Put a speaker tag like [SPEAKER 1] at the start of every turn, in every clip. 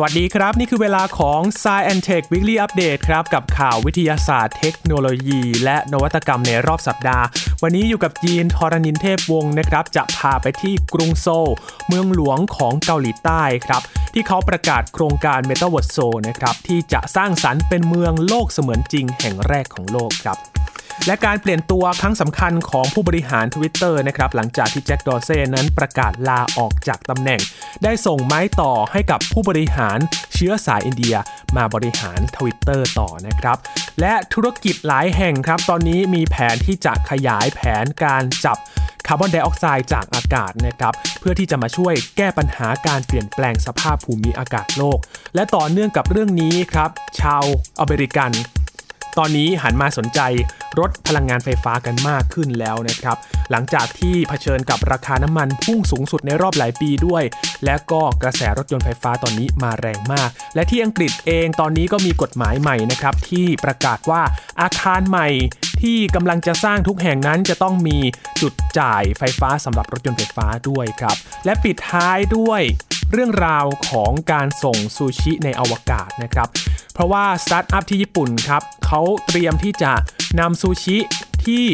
[SPEAKER 1] สวัสดีครับ นี่คือเวลาของ s ซ e and Tech Weekly Update ครับ กับข่าววิทยาศาสตร์เทคโนโลยี และนวัตกรรมในรอบสัปดาห์ วันนี้อยู่กับยีนทรณินเทพวงศ์นะครับ จะพาไปที่กรุงโซล เมืองหลวงของเกาหลีใต้ครับ ที่เขาประกาศโครงการ m e t a v e r s e นะครับ ที่จะสร้างสรรค์เป็นเมืองโลกเสมือนจริงแห่งแรกของโลกครับ และการเปลี่ยนตัวครั้งสำคัญของผู้บริหาร Twitter นะครับหลังจากที่แจ็คดอร์เซ่นั้นประกาศลาออกจากตำแหน่ง ได้ส่งไม้ต่อให้กับผู้บริหารเชื้อสายอินเดียมาบริหาร Twitter ต่อนะครับ และธุรกิจหลายแห่งครับ ตอนนี้มีแผนที่จะขยายแผนการจับคาร์บอนไดออกไซด์จากอากาศนะครับเพื่อที่จะมาช่วยแก้ปัญหาการเปลี่ยนแปลงสภาพภูมิอากาศโลก และต่อเนื่องกับเรื่องนี้ครับ ชาวอเมริกัน ตอนนี้หันมาสนใจรถพลังงานไฟฟ้ากันมากขึ้นแล้วนะครับ หลังจากที่เผชิญกับราคาน้ำมันพุ่งสูงสุดในรอบหลายปีด้วย และก็กระแสรถยนต์ไฟฟ้าตอนนี้มาแรงมาก และที่อังกฤษเองตอนนี้ก็มีกฎหมายใหม่นะครับที่ประกาศว่าอาคารใหม่ที่กำลังจะสร้างทุกแห่งนั้นจะต้องมีจุดจ่ายไฟฟ้าสำหรับรถยนต์ไฟฟ้าด้วยครับ และปิดท้ายด้วยเรื่องราวของการส่งซูชิในอวกาศนะครับ เพราะว่าสตาร์ทอัพที่ญี่ปุ่นครับเขาเตรียมที่จะนำซูชิที่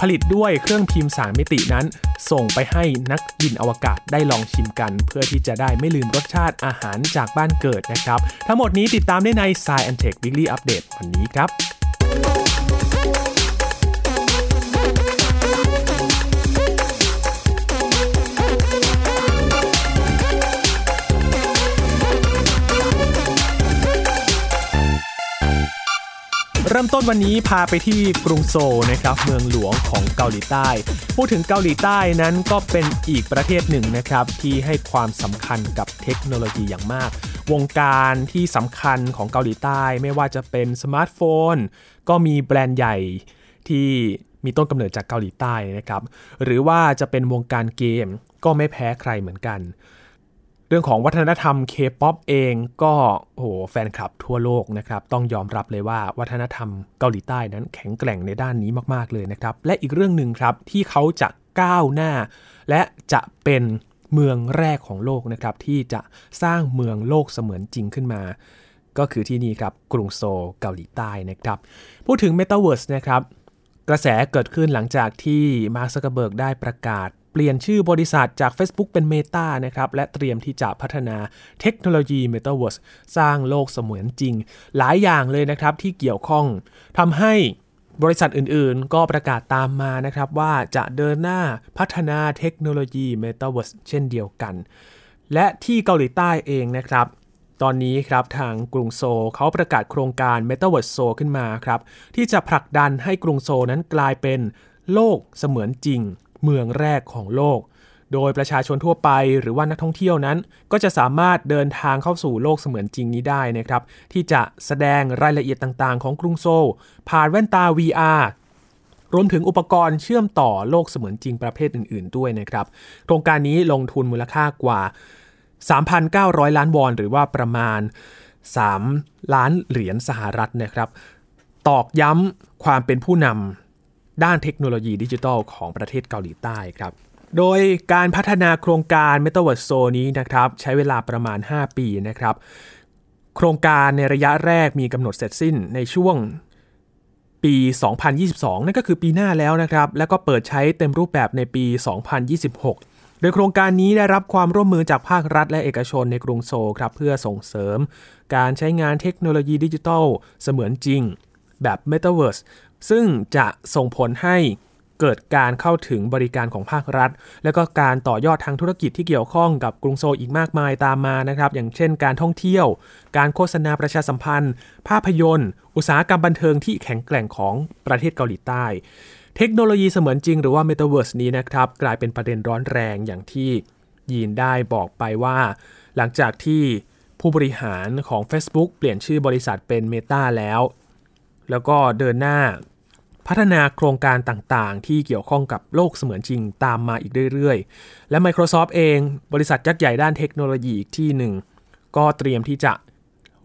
[SPEAKER 1] ผลิตด้วยเครื่องพิมพ์สามมิตินั้น ส่งไปให้นักบินอวกาศได้ลองชิมกัน เพื่อที่จะได้ไม่ลืมรสชาติอาหารจากบ้านเกิดนะครับ ทั้งหมดนี้ติดตามได้ใน Science Tech Weekly Update วันนี้ครับ เริ่มต้นวันนี้พาไปที่กรุงโซลนะครับเมืองหลวงของเกาหลีใต้ พูดถึงเกาหลีใต้นั้นก็เป็นอีกประเทศหนึ่งนะครับที่ให้ความสำคัญกับเทคโนโลยีอย่างมาก วงการที่สำคัญของเกาหลีใต้ไม่ว่าจะเป็นสมาร์ทโฟน ก็มีแบรนด์ใหญ่ที่มีต้นกำเนิดจากเกาหลีใต้นะครับ หรือว่าจะเป็นวงการเกมก็ไม่แพ้ใครเหมือนกัน เรื่องของวัฒนธรรมเคป๊อปเองก็โอ้โหแฟนคลับทั่วโลกนะครับ ต้องยอมรับเลยว่าวัฒนธรรมเกาหลีใต้นั้นแข็งแกร่งในด้านนี้มากๆเลยนะครับ และอีกเรื่องหนึ่งครับที่เขาจะก้าวหน้า และจะเป็นเมืองแรกของโลกนะครับที่จะสร้างเมืองโลกเสมือนจริงขึ้นมา ก็คือที่นี่ครับกรุงโซลเกาหลีใต้นะครับ พูดถึง Metaverse นะครับกระแสเกิดขึ้นหลังจากที่มาร์คซักเคอร์เบิร์กได้ประกาศ เปลี่ยนชื่อบริษัทจาก Facebook เป็น Meta นะครับ และเตรียมที่จะพัฒนาเทคโนโลยี Metaverse สร้างโลกเสมือนจริง หลายอย่างเลยนะครับที่เกี่ยวข้องทำให้บริษัทอื่นๆ ก็ประกาศตามมานะครับ ว่าจะเดินหน้าพัฒนาเทคโนโลยี Metaverse เช่นเดียวกัน และที่เกาหลีใต้เองนะครับตอนนี้ครับทางกรุงโซเขาประกาศโครงการ Metaverse s o ขึ้นมาครับ ที่จะผลักดันให้กรุงโซนั้นกลายเป็นโลกเสมือนจริง เมืองแรกของโลก โดยประชาชนทั่วไปหรือว่านักท่องเที่ยวนั้น ก็จะสามารถเดินทางเข้าสู่โลกเสมือนจริงนี้ได้นะครับ ที่จะแสดงรายละเอียดต่างๆ ของกรุงโซลผ่านแว่นตา VR รวมถึงอุปกรณ์เชื่อมต่อโลกเสมือนจริงประเภทอื่น ๆ ด้วยนะครับ โครงการนี้ลงทุนมูลค่ากว่า 3,900 ล้านวอน หรือว่าประมาณ 3 ล้านเหรียญสหรัฐนะครับ ตอกย้ำความเป็นผู้นำ ด้านเทคโนโลยีดิจิทัลของประเทศเกาหลีใต้ครับ โดยการพัฒนาโครงการ Metaverse Zone นี้นะครับใช้เวลาประมาณ 5 ปีนะครับ โครงการในระยะแรกมีกำหนดเสร็จสิ้นในช่วงปี 2022 นั่นก็คือปีหน้าแล้วนะครับ แล้วก็เปิดใช้เต็มรูปแบบในปี 2026 โดยโครงการนี้ได้รับความร่วมมือจากภาครัฐและเอกชนในกรุงโซลครับ เพื่อส่งเสริม การใช้งานเทคโนโลยีดิจิทัล เสมือนจริง แบบ Metaverse ซึ่งจะส่งผลให้เกิดการเข้าถึงบริการของภาครัฐ และก็การต่อยอดทางธุรกิจที่เกี่ยวข้องกับกรุงโซอีกมากมายตามมานะครับ อย่างเช่นการท่องเที่ยว การโฆษณาประชาสัมพันธ์ ภาพยนตร์ อุตสาหกรรมบันเทิงที่แข็งแกร่งของประเทศเกาหลีใต้ เทคโนโลยีเสมือนจริงหรือว่า Metaverse นี้นะครับ กลายเป็นประเด็นร้อนแรงอย่างที่ยีนได้บอกไปว่า หลังจากที่ผู้บริหารของ Facebook เปลี่ยนชื่อบริษัทเป็น Meta แล้ว แล้วก็เดินหน้า พัฒนาโครงการต่างๆ ที่เกี่ยวข้องกับโลกเสมือนจริงตามมาอีกเรื่อยๆ และ Microsoft เองบริษัทยักษ์ใหญ่ด้านเทคโนโลยีอีกที่หนึ่ง ก็เตรียมที่จะ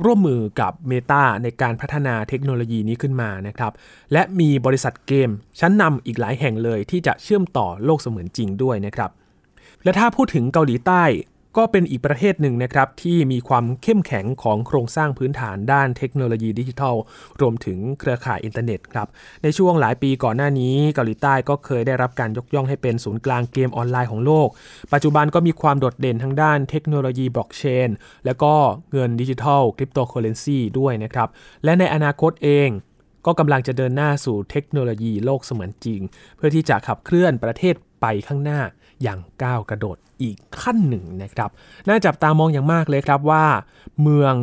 [SPEAKER 1] ร่วมมือกับ Meta ในการพัฒนาเทคโนโลยีนี้ขึ้นมานะครับ และมีบริษัทเกมชั้นนำอีกหลายแห่งเลยที่จะเชื่อมต่อโลกเสมือนจริงด้วยนะครับ และถ้าพูดถึงเกาหลีใต้ ก็เป็นอีกประเทศหนึ่งนะครับที่มีความเข้มแข็งของโครงสร้างพื้นฐานด้านเทคโนโลยีดิจิทัล รวมถึงเครือข่ายอินเทอร์เน็ตครับในช่วงหลายปีก่อนหน้านี้เกาหลีใต้ก็เคยได้รับการยกย่องให้เป็นศูนย์กลางเกมออนไลน์ของโลก ปัจจุบันก็มีความโดดเด่นทางด้านเทคโนโลยีบล็อกเชนแล้วก็เงินดิจิทัลคริปโตเคอเรนซีด้วยนะครับและในอนาคตเองก็กำลังจะเดินหน้าสู่เทคโนโลยีโลกเสมือนจริง เพื่อที่จะขับเคลื่อนประเทศ ไปข้างหน้าอย่างก้าวกระโดดอีกขั้นหนึ่งนะครับ น่าจับตามองอย่างมากเลยครับว่า เมือง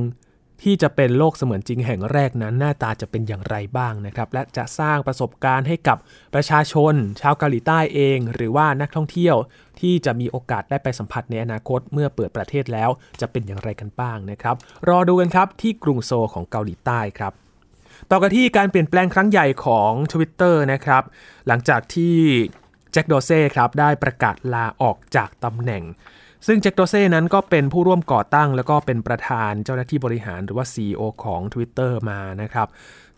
[SPEAKER 1] ที่จะเป็นโลกเสมือนจริงแห่งแรกนั้น หน้าตาจะเป็นอย่างไรบ้างนะครับ และจะสร้างประสบการณ์ให้กับประชาชน ชาวเกาหลีใต้เอง หรือว่านักท่องเที่ยวที่จะมีโอกาสได้ไปสัมผัสในอนาคตเมื่อเปิดประเทศแล้วจะเป็นอย่างไรกันบ้างนะครับ รอดูกันครับที่กรุงโซลของเกาหลีใต้ครับต่อกันที่การเปลี่ยนแปลงครั้งใหญ่ของ Twitter นะครับ หลังจากที่ แจ็คโดเซ่ครับได้ประกาศลาออกจากตำแหน่ง ซึ่งแจ็คโดเซ่นั้นก็เป็นผู้ร่วมก่อตั้ง แล้วก็เป็นประธานเจ้าหน้าที่บริหารหรือว่า CEO ของ Twitter มานะครับ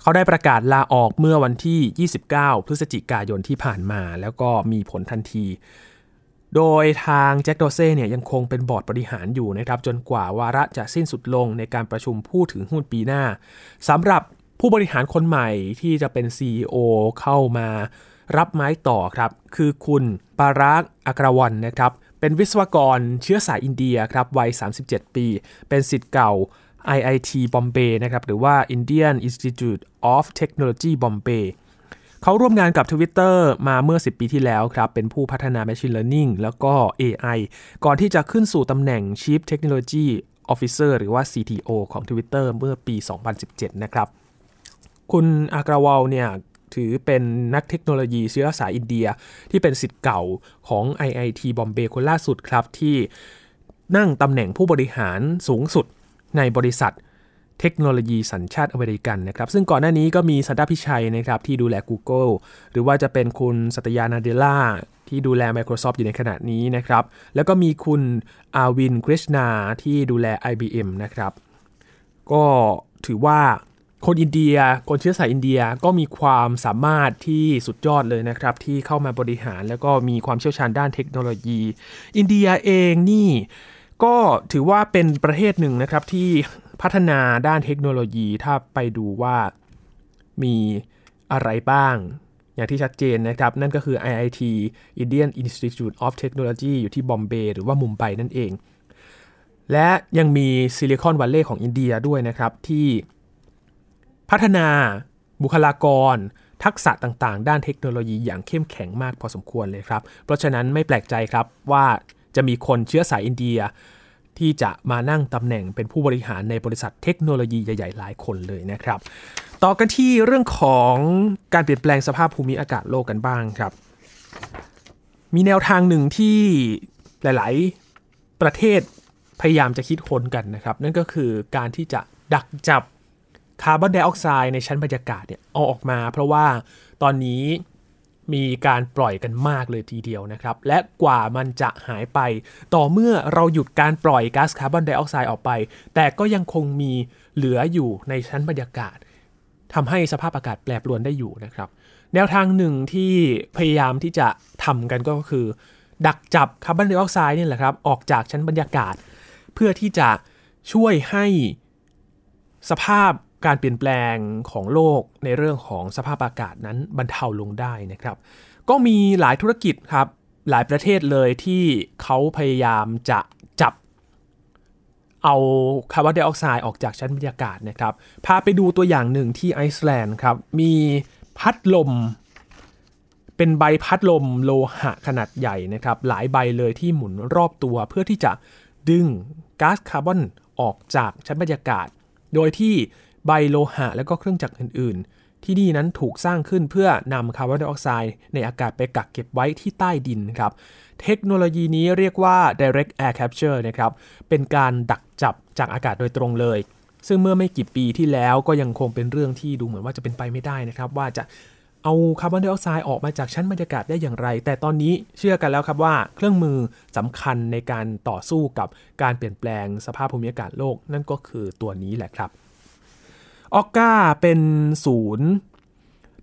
[SPEAKER 1] เขาได้ประกาศลาออกเมื่อวันที่ 29 พฤศจิกายนที่ผ่านมา แล้วก็มีผลทันที โดยทางแจ็คโดเซ่เนี่ยยังคงเป็นบอร์ดบริหารอยู่นะครับจนกว่าวาระจะสิ้นสุดลงในการประชุมผู้ถือหุ้นปีหน้าสำหรับผู้บริหารคนใหม่ที่จะเป็น CEO เข้ามา รับไม้ต่อครับ คือคุณปารักอักรวันนะครับ เป็นวิศวกรเชื้อสายอินเดียครับวัย 37 ปี เป็นสิทธิ์เก่า IIT Bombay นะครับ หรือว่า Indian Institute of Technology Bombay เขาร่วมงานกับ Twitter มาเมื่อ 10 ปีที่แล้วครับ เป็นผู้พัฒนา Machine Learning แล้วก็ AI ก่อนที่จะขึ้นสู่ตำแหน่ง Chief Technology Officer หรือว่า CTO ของ Twitter เมื่อปี 2017 นะครับ คุณอากราวลเนี่ย ถือเป็นนักเทคโนโลยีเชื้อสายอินเดีย ที่เป็นสิทธิ์เก่าของ IIT บอมเบย์คนล่าสุดครับ ที่นั่งตำแหน่งผู้บริหารสูงสุดในบริษัทเทคโนโลยีสัญชาติอเมริกันนะครับซึ่งก่อนหน้านี้ก็มีสันดาพิชัยนะครับที่ดูแล Google หรือว่าจะเป็นคุณสัตยานาเดล่าที่ดูแล Microsoft อยู่ในขณะนี้นะครับ แล้วก็มีคุณอาวินคริชนาที่ดูแล IBM นะครับ ก็ถือว่า คนอินเดีย คนเชื้อสายอินเดียก็มีความสามารถที่สุดยอดเลยนะครับ ที่เข้ามาบริหารแล้วก็มีความเชี่ยวชาญด้านเทคโนโลยี อินเดียเองนี่ก็ถือว่าเป็นประเทศหนึ่งนะครับที่พัฒนาด้านเทคโนโลยีถ้าไปดูว่ามีอะไรบ้าง อย่างที่ชัดเจนนะครับ นั่นก็คือ IIT Indian Institute of Technology อยู่ที่บอมเบย์หรือว่ามุมไบนั่นเอง และยังมีซิลิคอนวัลเลย์ของอินเดียด้วยนะครับที่ พัฒนาบุคลากร ทักษะต่างๆ ด้านเทคโนโลยีอย่างเข้มแข็งมากพอสมควรเลยครับ เพราะฉะนั้นไม่แปลกใจครับว่าจะมีคนเชื้อสายอินเดีย ที่จะมานั่งตำแหน่งเป็นผู้บริหารในบริษัทเทคโนโลยีใหญ่ๆหลายคนเลยนะครับ ต่อกันที่เรื่องของการเปลี่ยนแปลงสภาพภูมิอากาศโลกกันบ้างครับ มีแนวทางหนึ่งที่หลาย ๆ ประเทศพยายามจะคิดค้นกันนะครับ นั่นก็คือการที่จะดักจับ คาร์บอนไดออกไซด์ในชั้นบรรยากาศเนี่ยเอาออกมา เพราะว่าตอนนี้มีการปล่อยกันมากเลยทีเดียวนะครับ และกว่ามันจะหายไป ต่อเมื่อเราหยุดการปล่อยก๊าซคาร์บอนไดออกไซด์ออกไป แต่ก็ยังคงมีเหลืออยู่ในชั้นบรรยากาศทำให้สภาพอากาศแปรปรวนได้อยู่นะครับ แนวทางหนึ่งที่พยายามที่จะทำกันก็คือ ดักจับคาร์บอนไดออกไซด์นี่แหละครับออกจากชั้นบรรยากาศ เพื่อที่จะช่วยให้สภาพ การเปลี่ยนแปลงของโลกในเรื่องของสภาพอากาศนั้นบรรเทาลงได้นะครับ ก็มีหลายธุรกิจครับหลายประเทศเลยที่เขาพยายามจะจับเอาคาร์บอนไดออกไซด์ออกจากชั้นบรรยากาศนะครับ พาไปดูตัวอย่างหนึ่งที่ไอซ์แลนด์ครับ มีพัดลม เป็นใบพัดลมโลหะขนาดใหญ่นะครับ หลายใบเลยที่หมุนรอบตัวเพื่อที่จะดึงก๊าซคาร์บอนออกจากชั้นบรรยากาศ โดยที่ ใบโลหะ และก็เครื่องจักรอื่น ๆ ที่นี่นั้นถูกสร้างขึ้นเพื่อนำคาร์บอนไดออกไซด์ในอากาศไปกักเก็บไว้ที่ใต้ดินครับ เทคโนโลยีนี้เรียกว่า direct air capture นะครับ เป็นการดักจับจากอากาศโดยตรงเลย ซึ่งเมื่อไม่กี่ปีที่แล้วก็ยังคงเป็นเรื่องที่ดูเหมือนว่าจะเป็นไปไม่ได้นะครับ ว่าจะเอาคาร์บอนไดออกไซด์ออกมาจากชั้นบรรยากาศได้อย่างไร แต่ตอนนี้เชื่อกันแล้วครับว่าเครื่องมือสำคัญในการต่อสู้กับการเปลี่ยนแปลงสภาพภูมิอากาศโลก นั่นก็คือตัวนี้แหละครับ ออกกาเป็นศูนย์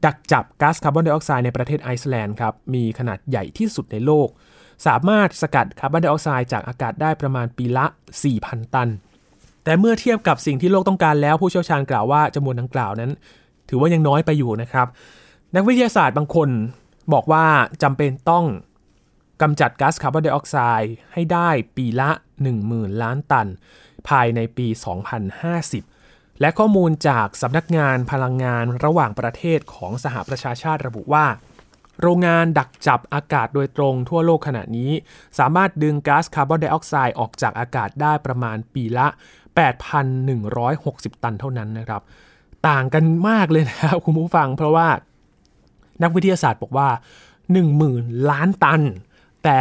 [SPEAKER 1] ดักจับก๊าซคาร์บอนไดออกไซด์ในประเทศไอซ์แลนด์ครับมีขนาดใหญ่ที่สุดในโลก สามารถสกัดคาร์บอนไดออกไซด์จากอากาศได้ประมาณปีละ 4,000 ตัน แต่เมื่อเทียบกับสิ่งที่โลกต้องการแล้วผู้เชี่ยวชาญกล่าวว่าจำนวนดังกล่าวนั้น ถือว่ายังน้อยไปอยู่นะครับ นักวิทยาศาสตร์บางคนบอกว่าจำเป็นต้องกำจัดก๊าซคาร์บอนไดออกไซด์ให้ได้ปีละ 10,000 ล้านตัน ภายในปี 2050 และข้อมูลจากสำนักงานพลังงานระหว่างประเทศของสหประชาชาติระบุว่า โรงงานดักจับอากาศโดยตรงทั่วโลกขณะนี้ สามารถดึงก๊าซคาร์บอนไดออกไซด์ออกจากอากาศได้ประมาณปีละ 8,160 ตันเท่านั้นนะครับ ต่างกันมากเลยนะครับคุณผู้ฟัง เพราะว่านักวิทยาศาสตร์บอกว่า 10,000 ล้านตัน แต่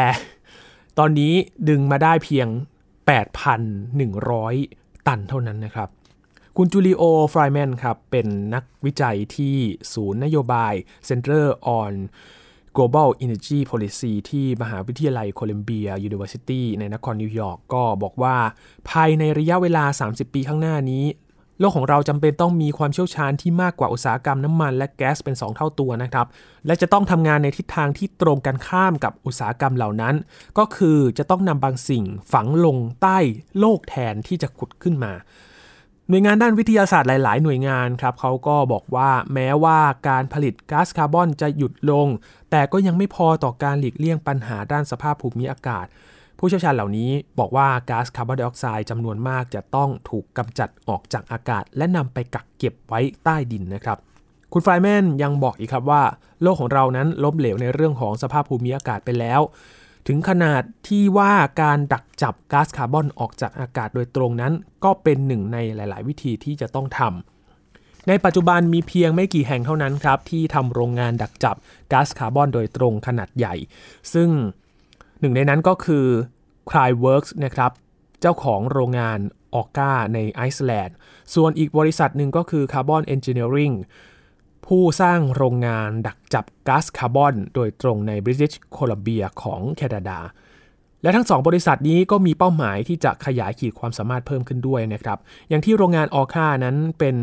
[SPEAKER 1] ตอนนี้ดึงมาได้เพียง 8,100 ตันเท่านั้นนะครับ คุณจูลิโอ ฟรายแมนครับ เป็นนักวิจัยที่ศูนย์นโยบาย Center on Global Energy Policy ที่มหาวิทยาลัยโคลัมเบีย University ในนครนิวยอร์กก็บอกว่า ภายในระยะเวลา 30 ปีข้างหน้านี้ โลกของเราจำเป็นต้องมีความเชี่ยวชาญที่มากกว่าอุตสาหกรรมน้ำมันและแก๊สเป็น 2 เท่าตัวนะครับ และจะต้องทำงานในทิศทางที่ตรงกันข้ามกับอุตสาหกรรมเหล่านั้น ก็คือจะต้องนำบางสิ่งฝังลงใต้โลกแทนที่จะขุดขึ้นมา หน่วยงานด้านวิทยาศาสตร์หลาย ๆ หน่วยงานครับเขาก็บอกว่าแม้ว่าการผลิตก๊าซคาร์บอนจะหยุดลง แต่ก็ยังไม่พอต่อการหลีกเลี่ยงปัญหาด้านสภาพภูมิอากาศ ผู้เชี่ยวชาญเหล่านี้บอกว่าก๊าซคาร์บอนไดออกไซด์จำนวนมากจะต้องถูกกำจัดออกจากอากาศ และนำไปกักเก็บไว้ใต้ดินนะครับคุณไฟแมนยังบอกอีกครับว่า โลกของเรานั้นล้มเหลวในเรื่องของสภาพภูมิอากาศไปแล้ว ถึงขนาดที่ว่าการดักจับก๊าซคาร์บอนออกจากอากาศโดยตรงนั้น ก็เป็นหนึ่งในหลาย ๆ วิธีที่จะต้องทำในปัจจุบันมีเพียงไม่กี่แห่งเท่านั้นครับ ที่ทำโรงงานดักจับก๊าซคาร์บอนโดยตรงขนาดใหญ่ ซึ่งหนึ่งในนั้นก็คือ c r y w o r k s นะครับ เจ้าของโรงงานออร์กาในไอซ์แลนด์ ส่วนอีกบริษัทหนึ่งก็คือ Carbon Engineering ผู้สร้างโรงงานดักจับก๊าซคาร์บอน โดยตรงในบริติชโคลัมเบียของแคนาดา และทั้งสองบริษัทนี้ก็มีเป้าหมายที่จะขยายขีดความสามารถเพิ่มขึ้นด้วยนะครับ อย่างที่โรงงานออร์กานั้นเป็น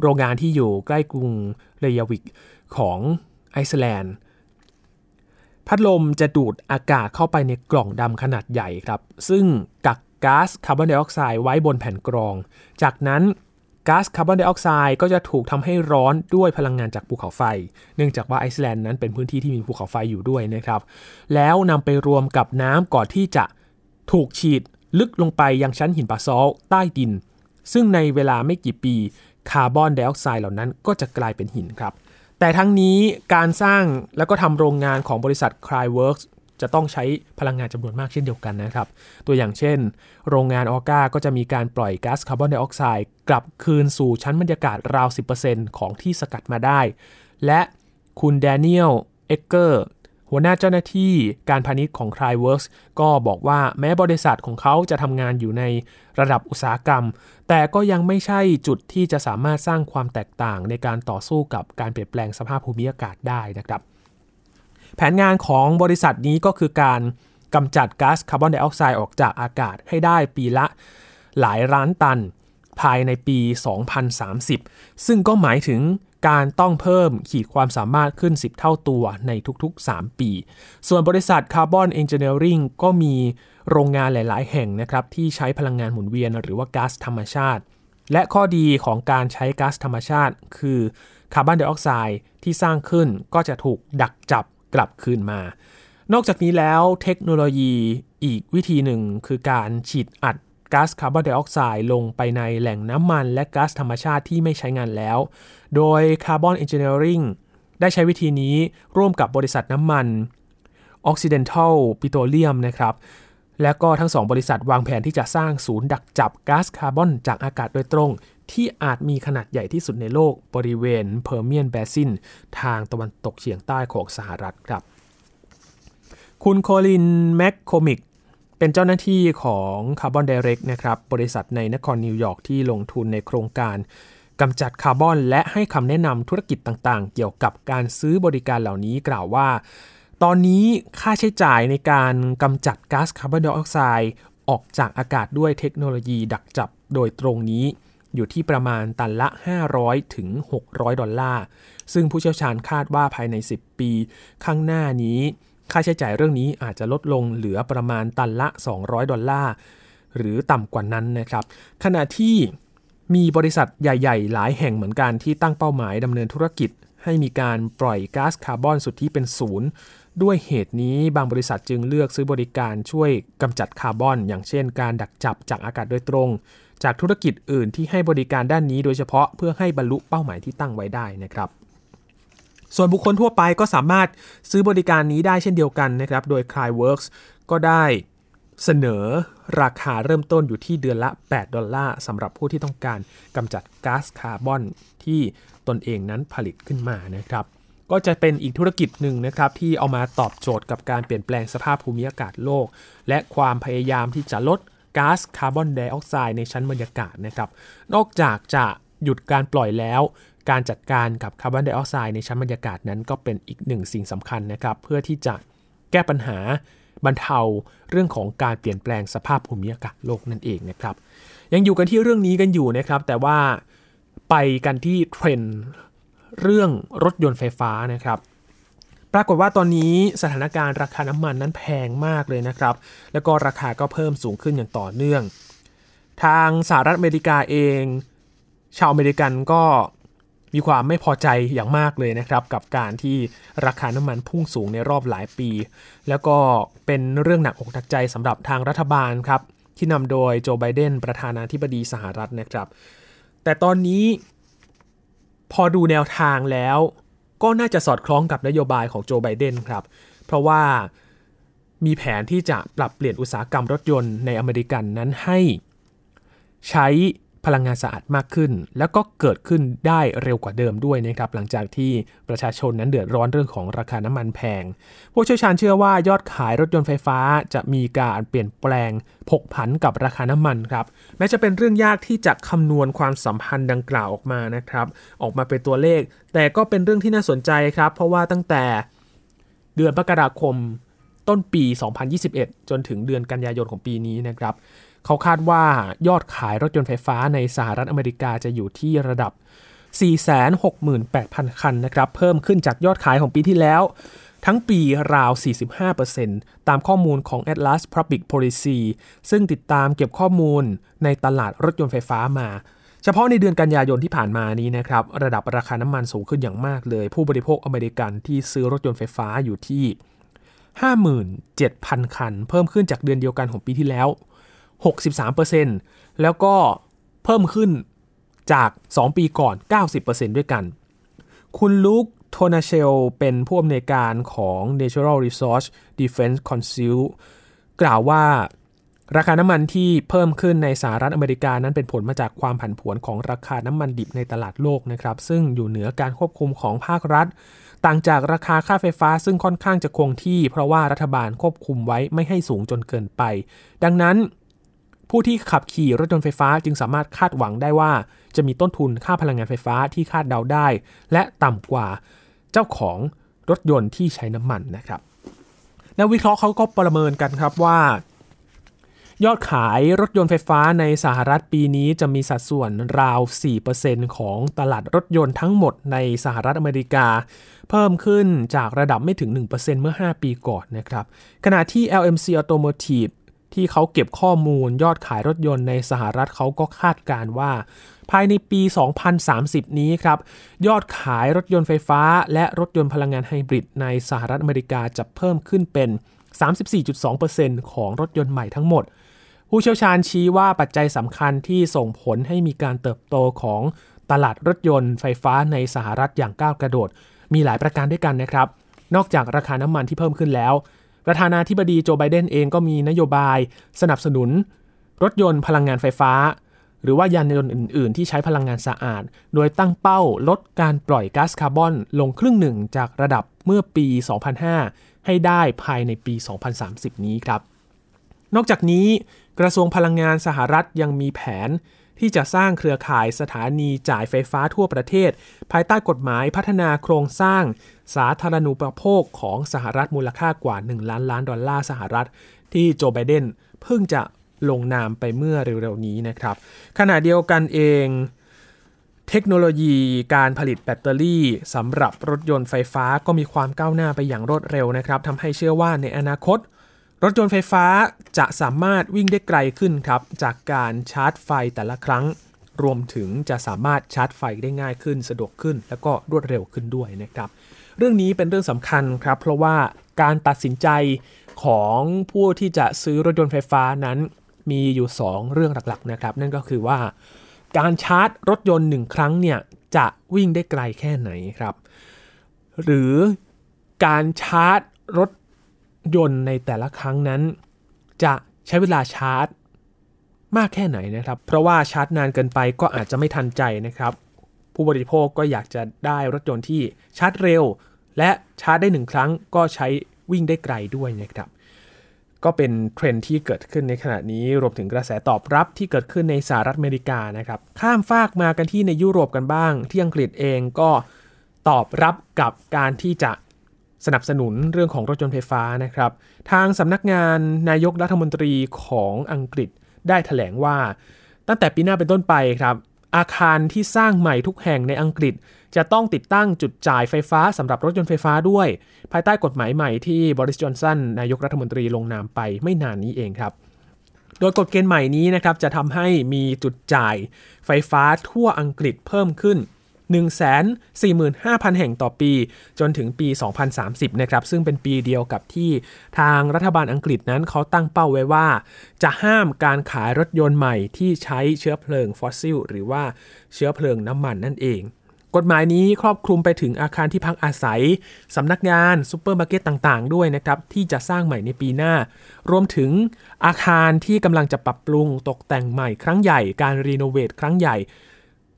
[SPEAKER 1] โรงงานที่อยู่ใกล้กรุงเรคยาวิกของไอซ์แลนด์ พัดลมจะดูดอากาศเข้าไปในกล่องดำขนาดใหญ่ครับ ซึ่งกักก๊าซคาร์บอนไดออกไซด์ไว้บนแผ่นกรอง จากนั้น ก๊าซคาร์บอนไดออกไซด์ก็จะถูกทำให้ร้อนด้วยพลังงานจากภูเขาไฟ เนื่องจากว่าไอซ์แลนด์นั้นเป็นพื้นที่ที่มีภูเขาไฟอยู่ด้วยนะครับ แล้วนำไปรวมกับน้ำก่อนที่จะถูกฉีดลึกลงไปยังชั้นหินบะซอลต์ใต้ดิน ซึ่งในเวลาไม่กี่ปีคาร์บอนไดออกไซด์เหล่านั้นก็จะกลายเป็นหินครับ แต่ทั้งนี้การสร้างแล้วก็ทำโรงงานของบริษัท Cryworks จะต้องใช้พลังงานจำนวนมากเช่นเดียวกันนะครับ ตัวอย่างเช่น โรงงานออก้าก็จะมีการปล่อยก๊าซคาร์บอนไดออกไซด์กลับคืนสู่ชั้นบรรยากาศราว 10%ของที่สกัดมาได้ และคุณแดเนียล เอ็กเกอร์ หัวหน้าเจ้าหน้าที่การพาณิชย์ของ Cryworks ก็บอกว่าแม้บริษัทของเขาจะทำงานอยู่ในระดับอุตสาหกรรม แต่ก็ยังไม่ใช่จุดที่จะสามารถสร้างความแตกต่างในการต่อสู้กับการเปลี่ยนแปลงสภาพภูมิอากาศได้นะครับ แผนงานของบริษัทนี้ก็คือการกำจัดก๊าซคาร์บอนไดออกไซด์ออกจากอากาศให้ได้ปีละหลายล้านตันภายในปี 2030 ซึ่งก็หมายถึงการต้องเพิ่มขีดความสามารถขึ้น 10 เท่าตัวในทุกๆ 3 ปี ส่วนบริษัท Carbon Engineering ก็มีโรงงานหลายๆ แห่งนะครับที่ใช้พลังงานหมุนเวียนหรือว่าก๊าซธรรมชาติ และข้อดีของการใช้ก๊าซธรรมชาติ คือคาร์บอนไดออกไซด์ที่สร้างขึ้นก็จะถูกดักจับ กลับคืนมา นอกจากนี้แล้วเทคโนโลยีอีกวิธีหนึ่งคือการฉีดอัดก๊าซคาร์บอนไดออกไซด์ลงไปในแหล่งน้ำมันและก๊าซธรรมชาติที่ไม่ใช้งานแล้ว โดย Carbon Engineering ได้ใช้วิธีนี้ร่วมกับบริษัทน้ำมัน Occidental Petroleum นะครับ และก็ทั้งสองบริษัทวางแผนที่จะสร้างศูนย์ดักจับก๊าซคาร์บอนจากอากาศโดยตรง ที่อาจมีขนาดใหญ่ที่สุดในโลกบริเวณเพอร์เมียนแบซินทางตะวันตกเฉียงใต้ของสหรัฐครับ คุณโคลินแมคโคมิกเป็นเจ้าหน้าที่ของ Carbon Direct นะครับ บริษัทในนครนิวยอร์กที่ลงทุนในโครงการกำจัดคาร์บอน และให้คำแนะนำธุรกิจต่างๆ เกี่ยวกับการซื้อบริการเหล่านี้กล่าวว่า ตอนนี้ค่าใช้จ่ายในการกำจัดก๊าซคาร์บอนไดออกไซด์ออกจากอากาศด้วยเทคโนโลยีดักจับโดยตรงนี้อยู่ที่ประมาณตันละ 500 ถึง 600 ดอลลาร์ ซึ่งผู้เชี่ยวชาญคาดว่าภายใน 10 ปีข้างหน้านี้ ค่าใช้จ่ายเรื่องนี้อาจจะลดลงเหลือประมาณตันละ 200 ดอลลาร์ หรือต่ำกว่านั้นนะครับ ขณะที่มีบริษัทใหญ่ ๆ หลายแห่งเหมือนกันที่ตั้งเป้าหมายดำเนินธุรกิจ ให้มีการปล่อยก๊าซคาร์บอนสุทธิเป็นศูนย์ด้วยเหตุนี้บางบริษัทจึงเลือกซื้อบริการช่วยกำจัดคาร์บอน อย่างเช่น การดักจับจากอากาศโดยตรง จากธุรกิจอื่นที่ให้บริการด้านนี้โดยเฉพาะเพื่อให้บรรลุเป้าหมายที่ตั้งไว้ได้นะครับ ส่วนบุคคลทั่วไปก็สามารถซื้อบริการนี้ได้เช่นเดียวกันนะครับ โดย Cryworks ก็ได้ เสนอราคาเริ่มต้นอยู่ที่เดือนละ 8 ดอลลาร์สำหรับผู้ที่ต้องการกำจัดก๊าซคาร์บอนที่ตนเองนั้นผลิตขึ้นมานะครับ ก็จะเป็นอีกธุรกิจหนึ่งนะครับ ที่เอามาตอบโจทย์กับการเปลี่ยนแปลงสภาพภูมิอากาศโลก และความพยายามที่จะลดก๊าซคาร์บอนไดออกไซด์ในชั้นบรรยากาศนะครับ นอกจากจะหยุดการปล่อยแล้ว การจัดการกับคาร์บอนไดออกไซด์ในชั้นบรรยากาศนั้นก็เป็นอีกหนึ่งสิ่งสำคัญนะครับ เพื่อที่จะแก้ปัญหา บรรเทาเรื่องของการเปลี่ยนแปลงสภาพภูมิอากาศโลกนั่นเองนะครับ ยังอยู่กันที่เรื่องนี้กันอยู่นะครับ แต่ว่าไปกันที่เทรนด์เรื่องรถยนต์ไฟฟ้านะครับ ปรากฏว่าตอนนี้สถานการณ์ราคาน้ำมันนั้นแพงมากเลยนะครับ แล้วก็ราคาก็เพิ่มสูงขึ้นอย่างต่อเนื่อง ทางสหรัฐอเมริกาเอง ชาวอเมริกันก็ มีความไม่พอใจอย่างมากเลยนะครับกับการที่ราคาน้ำมันพุ่งสูงในรอบหลายปี แล้วก็เป็นเรื่องหนักอกหนักใจสำหรับทางรัฐบาลครับที่นำโดยโจไบเดนประธานาธิบดีสหรัฐนะครับ แต่ตอนนี้พอดูแนวทางแล้วก็น่าจะสอดคล้องกับนโยบายของโจไบเดนครับ เพราะว่ามีแผนที่จะปรับเปลี่ยนอุตสาหกรรมรถยนต์ในอเมริกันนั้นให้ใช้ พลังงานสะอาดมากขึ้น แล้วก็เกิดขึ้นได้เร็วกว่าเดิมด้วยนะครับหลังจากที่ประชาชนนั้นเดือดร้อนเรื่องของราคาน้ำมันแพง ผู้เชี่ยวชาญเชื่อว่ายอดขายรถยนต์ไฟฟ้าจะมีการเปลี่ยนแปลงผกผันกับราคาน้ำมันครับแม้จะเป็นเรื่องยากที่จะคำนวณความสัมพันธ์ดังกล่าวออกมานะครับ ออกมาเป็นตัวเลข แต่ก็เป็นเรื่องที่น่าสนใจครับ เพราะว่าตั้งแต่เดือนมกราคมต้นปี 2021 จนถึงเดือนกันยายนของปีนี้นะครับ เขาคาดว่ายอดขายรถยนต์ไฟฟ้าในสหรัฐอเมริกาจะอยู่ที่ระดับ 468,000 คันนะครับ เพิ่มขึ้นจากยอดขายของปีที่แล้ว ทั้งปีราว 45%ตามข้อมูลของ Atlas Public Policy ซึ่งติดตามเก็บข้อมูลในตลาดรถยนต์ไฟฟ้ามาเฉพาะในเดือนกันยายนที่ผ่านมานี้นะครับ ระดับราคาน้ำมันสูงขึ้นอย่างมากเลย ผู้บริโภคอเมริกันที่ซื้อรถยนต์ไฟฟ้าอยู่ที่ 57,000 คัน เพิ่มขึ้นจากเดือนเดียวกันของปีที่แล้ว 63%แล้วก็เพิ่มขึ้นจาก 2 ปีก่อน 90%ด้วยกัน คุณลุกโทนาเชลเป็นผู้อำนวยการของ Natural Resource Defense Council กล่าวว่าราคาน้ำมันที่เพิ่มขึ้นในสหรัฐอเมริกานั้นเป็นผลมาจากความผันผวนของราคาน้ำมันดิบในตลาดโลกนะครับ ซึ่งอยู่เหนือการควบคุมของภาครัฐ ต่างจากราคาค่าไฟฟ้าซึ่งค่อนข้างจะคงที่ เพราะว่ารัฐบาลควบคุมไว้ไม่ให้สูงจนเกินไป ดังนั้น ผู้ที่ขับขี่รถยนต์ไฟฟ้าจึงสามารถคาดหวังได้ว่า จะมีต้นทุนค่าพลังงานไฟฟ้าที่คาดเดาได้ และต่ำกว่าเจ้าของรถยนต์ที่ใช้น้ำมันนะครับนักวิเคราะห์เขาก็ประเมินกันครับว่า ยอดขายรถยนต์ไฟฟ้าในสหรัฐปีนี้จะมีสัดส่วนราว 4%ของตลาดรถยนต์ทั้งหมดในสหรัฐอเมริกา เพิ่มขึ้นจากระดับไม่ถึง 1%เมื่อ 5 ปีก่อนนะครับ ขณะที่ LMC Automotive ที่เขาเก็บข้อมูลยอดขายรถยนต์ในสหรัฐเขาก็คาดการว่า ภายในปี 2030 นี้ครับ ยอดขายรถยนต์ไฟฟ้า และรถยนต์พลังงานไฮบริดในสหรัฐอเมริกาจะเพิ่มขึ้นเป็น 34.2%ของรถยนต์ใหม่ทั้งหมด ผู้เชี่ยวชาญชี้ว่าปัจจัยสำคัญที่ส่งผลให้มีการเติบโตของตลาดรถยนต์ไฟฟ้าในสหรัฐอย่างก้าวกระโดด มีหลายประการด้วยกันนะครับ นอกจากราคาน้ำมันที่เพิ่มขึ้นแล้ว ประธานาธิบดีโจไบเดนเองก็มีนโยบายสนับสนุน รถยนต์พลังงานไฟฟ้า หรือว่ายานยนต์อื่น ๆ ที่ใช้พลังงานสะอาด โดยตั้งเป้าลดการปล่อยก๊าซคาร์บอนลงครึ่งหนึ่งจากระดับเมื่อปี 2005 ให้ได้ภายในปี 2030 นี้ครับ นอกจากนี้กระทรวงพลังงานสหรัฐยังมีแผน ที่จะสร้างเครือข่ายสถานีจ่ายไฟฟ้าทั่วประเทศ ภายใต้กฎหมายพัฒนาโครงสร้าง สาธารณูปโภคของสหรัฐมูลค่ากว่า 1 ล้านล้านดอลลาร์สหรัฐ ที่โจไบเดนเพิ่งจะลงนามไปเมื่อเร็วๆนี้นะครับ ขณะเดียวกันเองเทเทคโนโลยีการผลิตแบตเตอรี่สำหรับรถยนต์ไฟฟ้าก็มีความก้าวหน้าไปอย่างรวดเร็วนะครับทำให้เชื่อว่าในอนาคต รถยนต์ไฟฟ้าจะสามารถวิ่งได้ไกลขึ้นครับ จากการชาร์จไฟแต่ละครั้ง รวมถึงจะสามารถชาร์จไฟได้ง่ายขึ้น สะดวกขึ้น แล้วก็รวดเร็วขึ้นด้วยนะครับ เรื่องนี้เป็นเรื่องสำคัญครับ เพราะว่าการตัดสินใจของผู้ที่จะซื้อรถยนต์ไฟฟ้านั้น มีอยู่ 2 เรื่องหลักๆนะครับ นั่นก็คือว่า การชาร์จรถยนต์หนึ่งครั้งเนี่ยจะวิ่งได้ไกลแค่ไหนครับ หรือการชาร์จรถ ยนต์ในแต่ละครั้งนั้น จะใช้เวลาชาร์จ มากแค่ไหนนะครับ เพราะว่าชาร์จนานเกินไปก็อาจจะไม่ทันใจนะครับ ผู้บริโภคก็อยากจะได้รถยนต์ที่ชาร์จเร็ว และชาร์จได้หนึ่งครั้งก็ใช้วิ่งได้ไกลด้วยนะครับ ก็เป็นเทรนที่เกิดขึ้นในขณะนี้รวมถึงกระแสตอบรับที่เกิดขึ้นในสหรัฐอเมริกานะครับ ข้ามฟากมากันที่ในยุโรปกันบ้าง ที่อังกฤษเองก็ตอบรับกับการที่จะ สนับสนุนเรื่องของรถยนต์ไฟฟ้านะครับ ทางสำนักงานนายกรัฐมนตรีของอังกฤษได้ถแถลงว่า ตั้งแต่ปีหน้าเป็นต้นไปครับ อาคารที่สร้างใหม่ทุกแห่งในอังกฤษ จะต้องติดตั้งจุดจ่ายไฟฟ้าสำหรับรถยนต์ไฟฟ้าด้วย ภายใต้กฎหมายใหม่ที่บริสจอนสันนายกรัฐมนตรีลงนามไปไม่นานนี้เองครับโดยกฎเกณฑ์ใหม่นี้นะครับจะทำให้มีจุดจ่ายไฟฟ้าทั่วอังกฤษเพิ่มขึ้น 145,000 แห่งต่อปี จนถึงปี 2030 นะครับ ซึ่งเป็นปีเดียวกับที่ทางรัฐบาลอังกฤษนั้นเขาตั้งเป้าไว้ว่า จะห้ามการขายรถยนต์ใหม่ที่ใช้เชื้อเพลิงฟอสซิล หรือว่าเชื้อเพลิงน้ำมันนั่นเอง กฎหมายนี้ครอบคลุมไปถึงอาคารที่พักอาศัย สำนักงานซูเปอร์มาร์เก็ตต่างๆ ด้วยนะครับ ที่จะสร้างใหม่ในปีหน้า รวมถึงอาคารที่กำลังจะปรับปรุงตกแต่งใหม่ครั้งใหญ่ การรีโนเวทครั้งใหญ่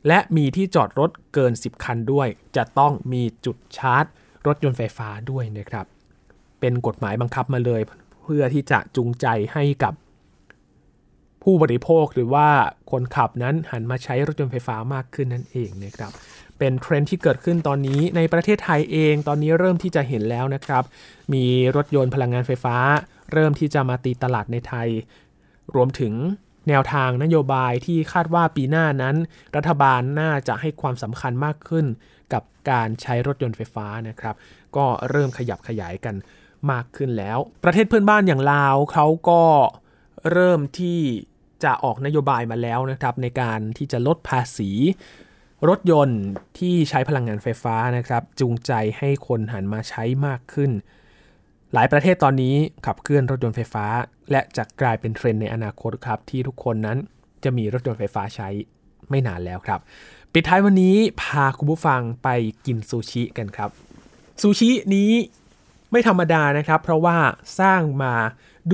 [SPEAKER 1] และมีที่จอดรถเกิน 10 คันด้วย จะต้องมีจุดชาร์จ รถยนต์ไฟฟ้าด้วยนะครับ เป็นกฎหมายบังคับมาเลย เพื่อที่จะจูงใจให้กับผู้บริโภคหรือว่าคนขับนั้นหันมาใช้รถยนต์ไฟฟ้ามากขึ้นนั่นเองนะครับ เป็นเทรนด์ที่เกิดขึ้นตอนนี้ในประเทศไทยเองตอนนี้เริ่มที่จะเห็นแล้วนะครับ มีรถยนต์พลังงานไฟฟ้า เริ่มที่จะมาตีตลาดในไทย รวมถึง แนวทางนโยบายที่คาดว่าปีหน้านั้น รัฐบาลน่าจะให้ความสำคัญมากขึ้น กับการใช้รถยนต์ไฟฟ้านะครับ ก็เริ่มขยับขยายกันมากขึ้นแล้ว ประเทศเพื่อนบ้านอย่างลาวเขาก็เริ่มที่จะออกนโยบายมาแล้วนะครับ ในการที่จะลดภาษี รถยนต์ที่ใช้พลังงานไฟฟ้านะครับ จูงใจให้คนหันมาใช้มากขึ้น หลายประเทศตอนนี้ขับเคลื่อนรถยนต์ไฟฟ้า และจะกลายเป็นเทรนด์ในอนาคตครับ ที่ทุกคนนั้นจะมีรถยนต์ไฟฟ้าใช้ไม่นานแล้วครับ ปิดท้ายวันนี้พาคุณผู้ฟังไปกินซูชิกันครับซูชินี้ไม่ธรรมดานะครับ เพราะว่าสร้างมา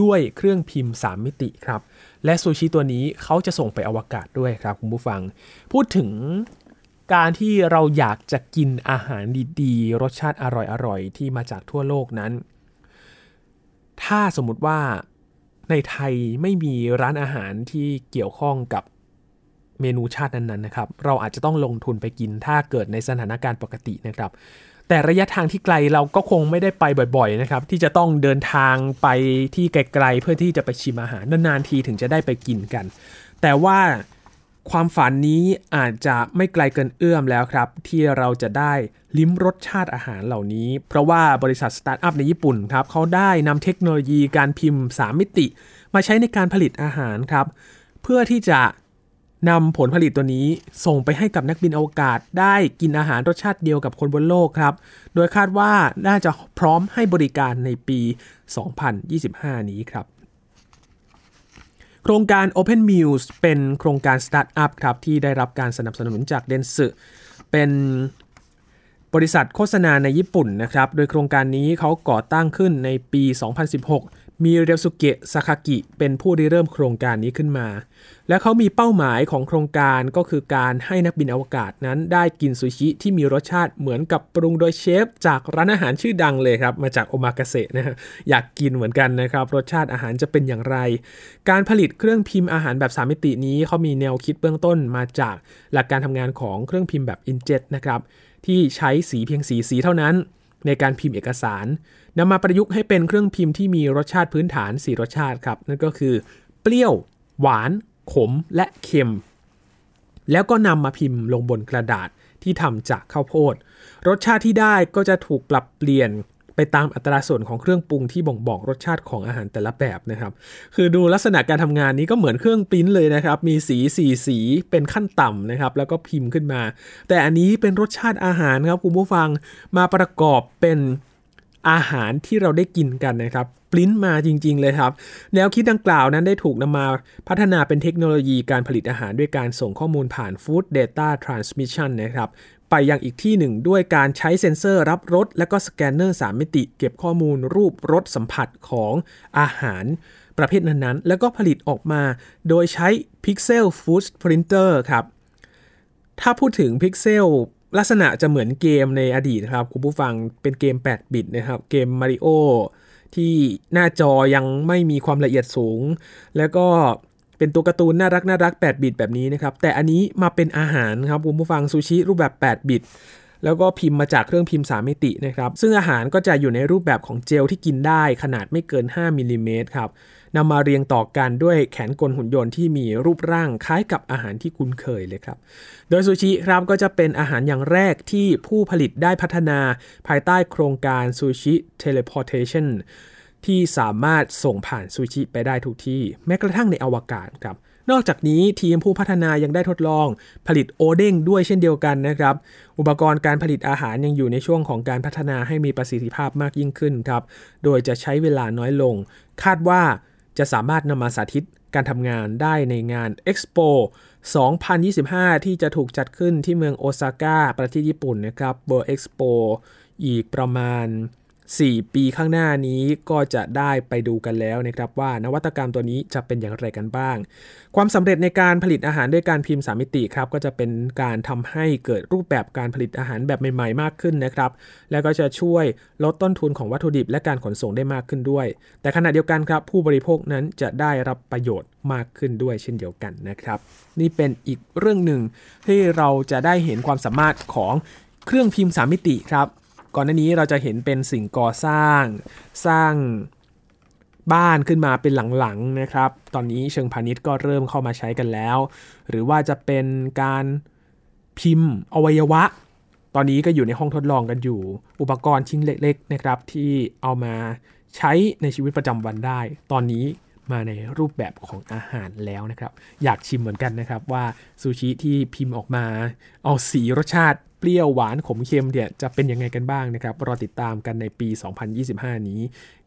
[SPEAKER 1] ด้วยเครื่องพิมพ์ 3 มิติครับ และซูชิตัวนี้เขาจะส่งไปอวกาศด้วยครับคุณผู้ฟัง พูดถึงการที่เราอยากจะกินอาหารดีๆ รสชาติอร่อยๆ ที่มาจากทั่วโลกนั้น ถ้าสมมติว่าในไทยไม่มีร้านอาหารที่เกี่ยวข้องกับเมนูชาตินั้นๆนะครับ เราอาจจะต้องลงทุนไปกินถ้าเกิดในสถานการณ์ปกตินะครับ แต่ระยะทางที่ไกลเราก็คงไม่ได้ไปบ่อยๆนะครับ ที่จะต้องเดินทางไปที่ไกลๆเพื่อที่จะไปชิมอาหารนานๆทีถึงจะได้ไปกินกัน แต่ว่า ความฝันนี้อาจจะไม่ไกลเกินเอื้อมแล้วครับ ที่เราจะได้ลิ้มรสชาติอาหารเหล่านี้ เพราะว่าบริษัทสตาร์ทอัพในญี่ปุ่นครับเขาได้นำเทคโนโลยีการพิมพ์ 3 มิติ มาใช้ในการผลิตอาหารครับ เพื่อที่จะนำผลผลิตตัวนี้ส่งไปให้กับนักบินอวกาศ ได้กินอาหารรสชาติเดียวกับคนบนโลกครับ โดยคาดว่าน่าจะพร้อมให้บริการในปี 2025 นี้ครับ โครงการ Open Meals เป็นโครงการสตาร์ทอัพครับที่ได้รับการสนับสนุนจากเดนซึเป็นบริษัทโฆษณาในญี่ปุ่นนะครับ โดยโครงการนี้เขาก่อตั้งขึ้นในปี 2016 มีเรียวสุเกะซาคากิเป็นผู้ริเริ่มโครงการนี้ขึ้นมา และเขามีเป้าหมายของโครงการก็คือการให้นักบินอวกาศนั้นได้กินซูชิที่มีรสชาติเหมือนกับปรุงโดยเชฟ จากร้านอาหารชื่อดังเลยครับ มาจากโอมากาเสะนะฮะอยากกินเหมือนกันนะครับ รสชาติอาหารจะเป็นอย่างไร การผลิตเครื่องพิมพ์อาหารแบบสามมิตินี้เขามีแนวคิดเบื้องต้นมาจากหลักการทำงานของเครื่องพิมพ์แบบ Inkjet นะครับที่ใช้สีเพียงสีสีเท่านั้นในการพิมพ์เอกสาร นำมาประยุกต์ให้เป็นเครื่องพิมพ์ที่มีรสชาติพื้นฐาน 4 รสชาติครับ นั่นก็คือ เปรี้ยว หวาน ขม และเค็ม แล้วก็นำมาพิมพ์ลงบนกระดาษที่ทำจากข้าวโพด รสชาติที่ได้ก็จะถูกปรับเปลี่ยนไปตามอัตราส่วนของเครื่องปรุงที่บ่งบอกรสชาติของอาหารแต่ละแบบนะครับ คือดูลักษณะการทำงานนี้ก็เหมือนเครื่องปริ้นเลยนะครับ มีสีสีสีเป็นขั้นต่ำนะครับ แล้วก็พิมพ์ขึ้นมา แต่อันนี้เป็นรสชาติอาหารครับคุณผู้ฟังมาประกอบเป็น อาหารที่เราได้กินกันนะครับปริ้นมาจริง ๆ เลยครับ แนวคิดดังกล่าวนั้นได้ถูกนำมาพัฒนาเป็นเทคโนโลยีการผลิตอาหารด้วยการส่งข้อมูลผ่าน Food Data Transmission นะครับไปยังอีกที่หนึ่งด้วยการใช้เซ็นเซอร์รับรสและก็สแกนเนอร์ 3 มิติ เก็บข้อมูลรูปรสสัมผัสของอาหารประเภทนั้นๆ แล้วก็ผลิตออกมา โดยใช้ Pixel Food Printer ครับ ถ้าพูดถึง Pixel ลักษณะจะเหมือนเกมในอดีตครับ คุณผู้ฟังเป็นเกม 8 บิตนะครับ เกม Mario ที่หน้าจอยังไม่มีความละเอียดสูง แล้วก็เป็นตัวการ์ตูนน่ารักน่ารัก 8 บิตแบบนี้นะครับ แต่อันนี้มาเป็นอาหารครับคุณผู้ฟังซูชิรูปแบบ 8 บิต แล้วก็พิมพ์มาจากเครื่องพิมพ์ 3 มิตินะครับ ซึ่งอาหารก็จะอยู่ในรูปแบบของเจลที่กินได้ขนาดไม่เกิน 5มิลลิเมตรครับ นำมาเรียงต่อกันด้วยแขนกลหุ่นยนต์ที่มีรูปร่างคล้ายกับอาหารที่คุ้นเคยเลยครับ โดยซูชิครับก็จะเป็นอาหารอย่างแรกที่ผู้ผลิตได้พัฒนาภายใต้โครงการ Sushi Teleportation ที่สามารถส่งผ่านซูชิไปได้ทุกที่ แม้กระทั่งในอวกาศครับนอกจากนี้ทีมผู้พัฒนายังได้ทดลอง ผลิตโอเด้งด้วยเช่นเดียวกันนะครับ อุปกรณ์การผลิตอาหารยังอยู่ในช่วงของการพัฒนาให้มีประสิทธิภาพมากยิ่งขึ้นครับ โดยจะใช้เวลาน้อยลง คาดว่า จะสามารถนำมาสาธิตการทำงานได้ในงาน Expo 2025 ที่จะถูกจัดขึ้นที่เมืองโอซาก้าประเทศญี่ปุ่นนะครับ World Expo อีกประมาณ 4 ปีข้างหน้านี้ก็จะได้ไปดูกันแล้วนะครับว่านวัตกรรมตัวนี้จะเป็นอย่างไรกันบ้าง ความสำเร็จในการผลิตอาหารด้วยการพิมพ์สามิติครับก็จะเป็นการทำให้เกิดรูปแบบการผลิตอาหารแบบใหม่ ๆ มากขึ้นนะครับแล้วก็จะช่วยลดต้นทุนของวัตถุดิบและการขนส่งได้มากขึ้นด้วย แต่ขณะเดียวกันครับผู้บริโภคนั้นจะได้รับประโยชน์มากขึ้นด้วยเช่นเดียวกันนะครับ นี่เป็นอีกเรื่องหนึ่งที่เราจะได้เห็นความสามารถของเครื่องพิมพ์สามิติครับ ก่อนหน้านี้เราจะเห็นเป็นสิ่งก่อสร้างสร้างบ้านขึ้นมาเป็นหลังๆนะครับ ตอนนี้เชิงพาณิชย์ก็เริ่มเข้ามาใช้กันแล้ว หรือว่าจะเป็นการพิมพ์อวัยวะ ตอนนี้ก็อยู่ในห้องทดลองกันอยู่ อุปกรณ์ชิ้นเล็กๆนะครับ ที่เอามาใช้ในชีวิตประจำวันได้ ตอนนี้มาในรูปแบบของอาหารแล้วนะครับ อยากชิมเหมือนกันนะครับว่าซูชิที่พิมพ์ออกมา เอาสีรสชาติ เปรี้ยวหวานขมเค็มเนี่ยจะเป็นยังไงกันบ้างนะครับ รอติดตามกันในปี 2025 นี้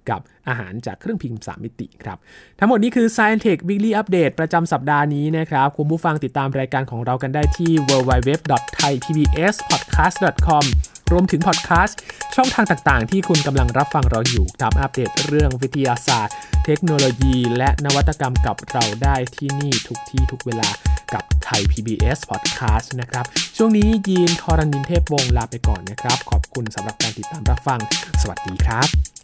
[SPEAKER 1] กับอาหารจากเครื่องพิมพ์ 3 มิติครับ ทั้งหมดนี้คือ Science Tech Weekly Update ประจำสัปดาห์นี้นะครับ คุณผู้ฟังติดตามรายการของเรากันได้ที่ www.thaipbspodcast.com รวมถึงพอดแคสต์ช่องทางต่างๆ ที่คุณกำลังรับฟังเราอยู่ตามอัปเดตเรื่องวิทยาศาสตร์ เทคโนโลยี และนวัตกรรมกับเราได้ที่นี่ทุกที่ทุกเวลากับไทย PBS Podcast นะครับ ช่วงนี้ยีนทอรันินเทพวงศ์ลาไปก่อนนะครับ ขอบคุณสำหรับการติดตามรับฟัง สวัสดีครับ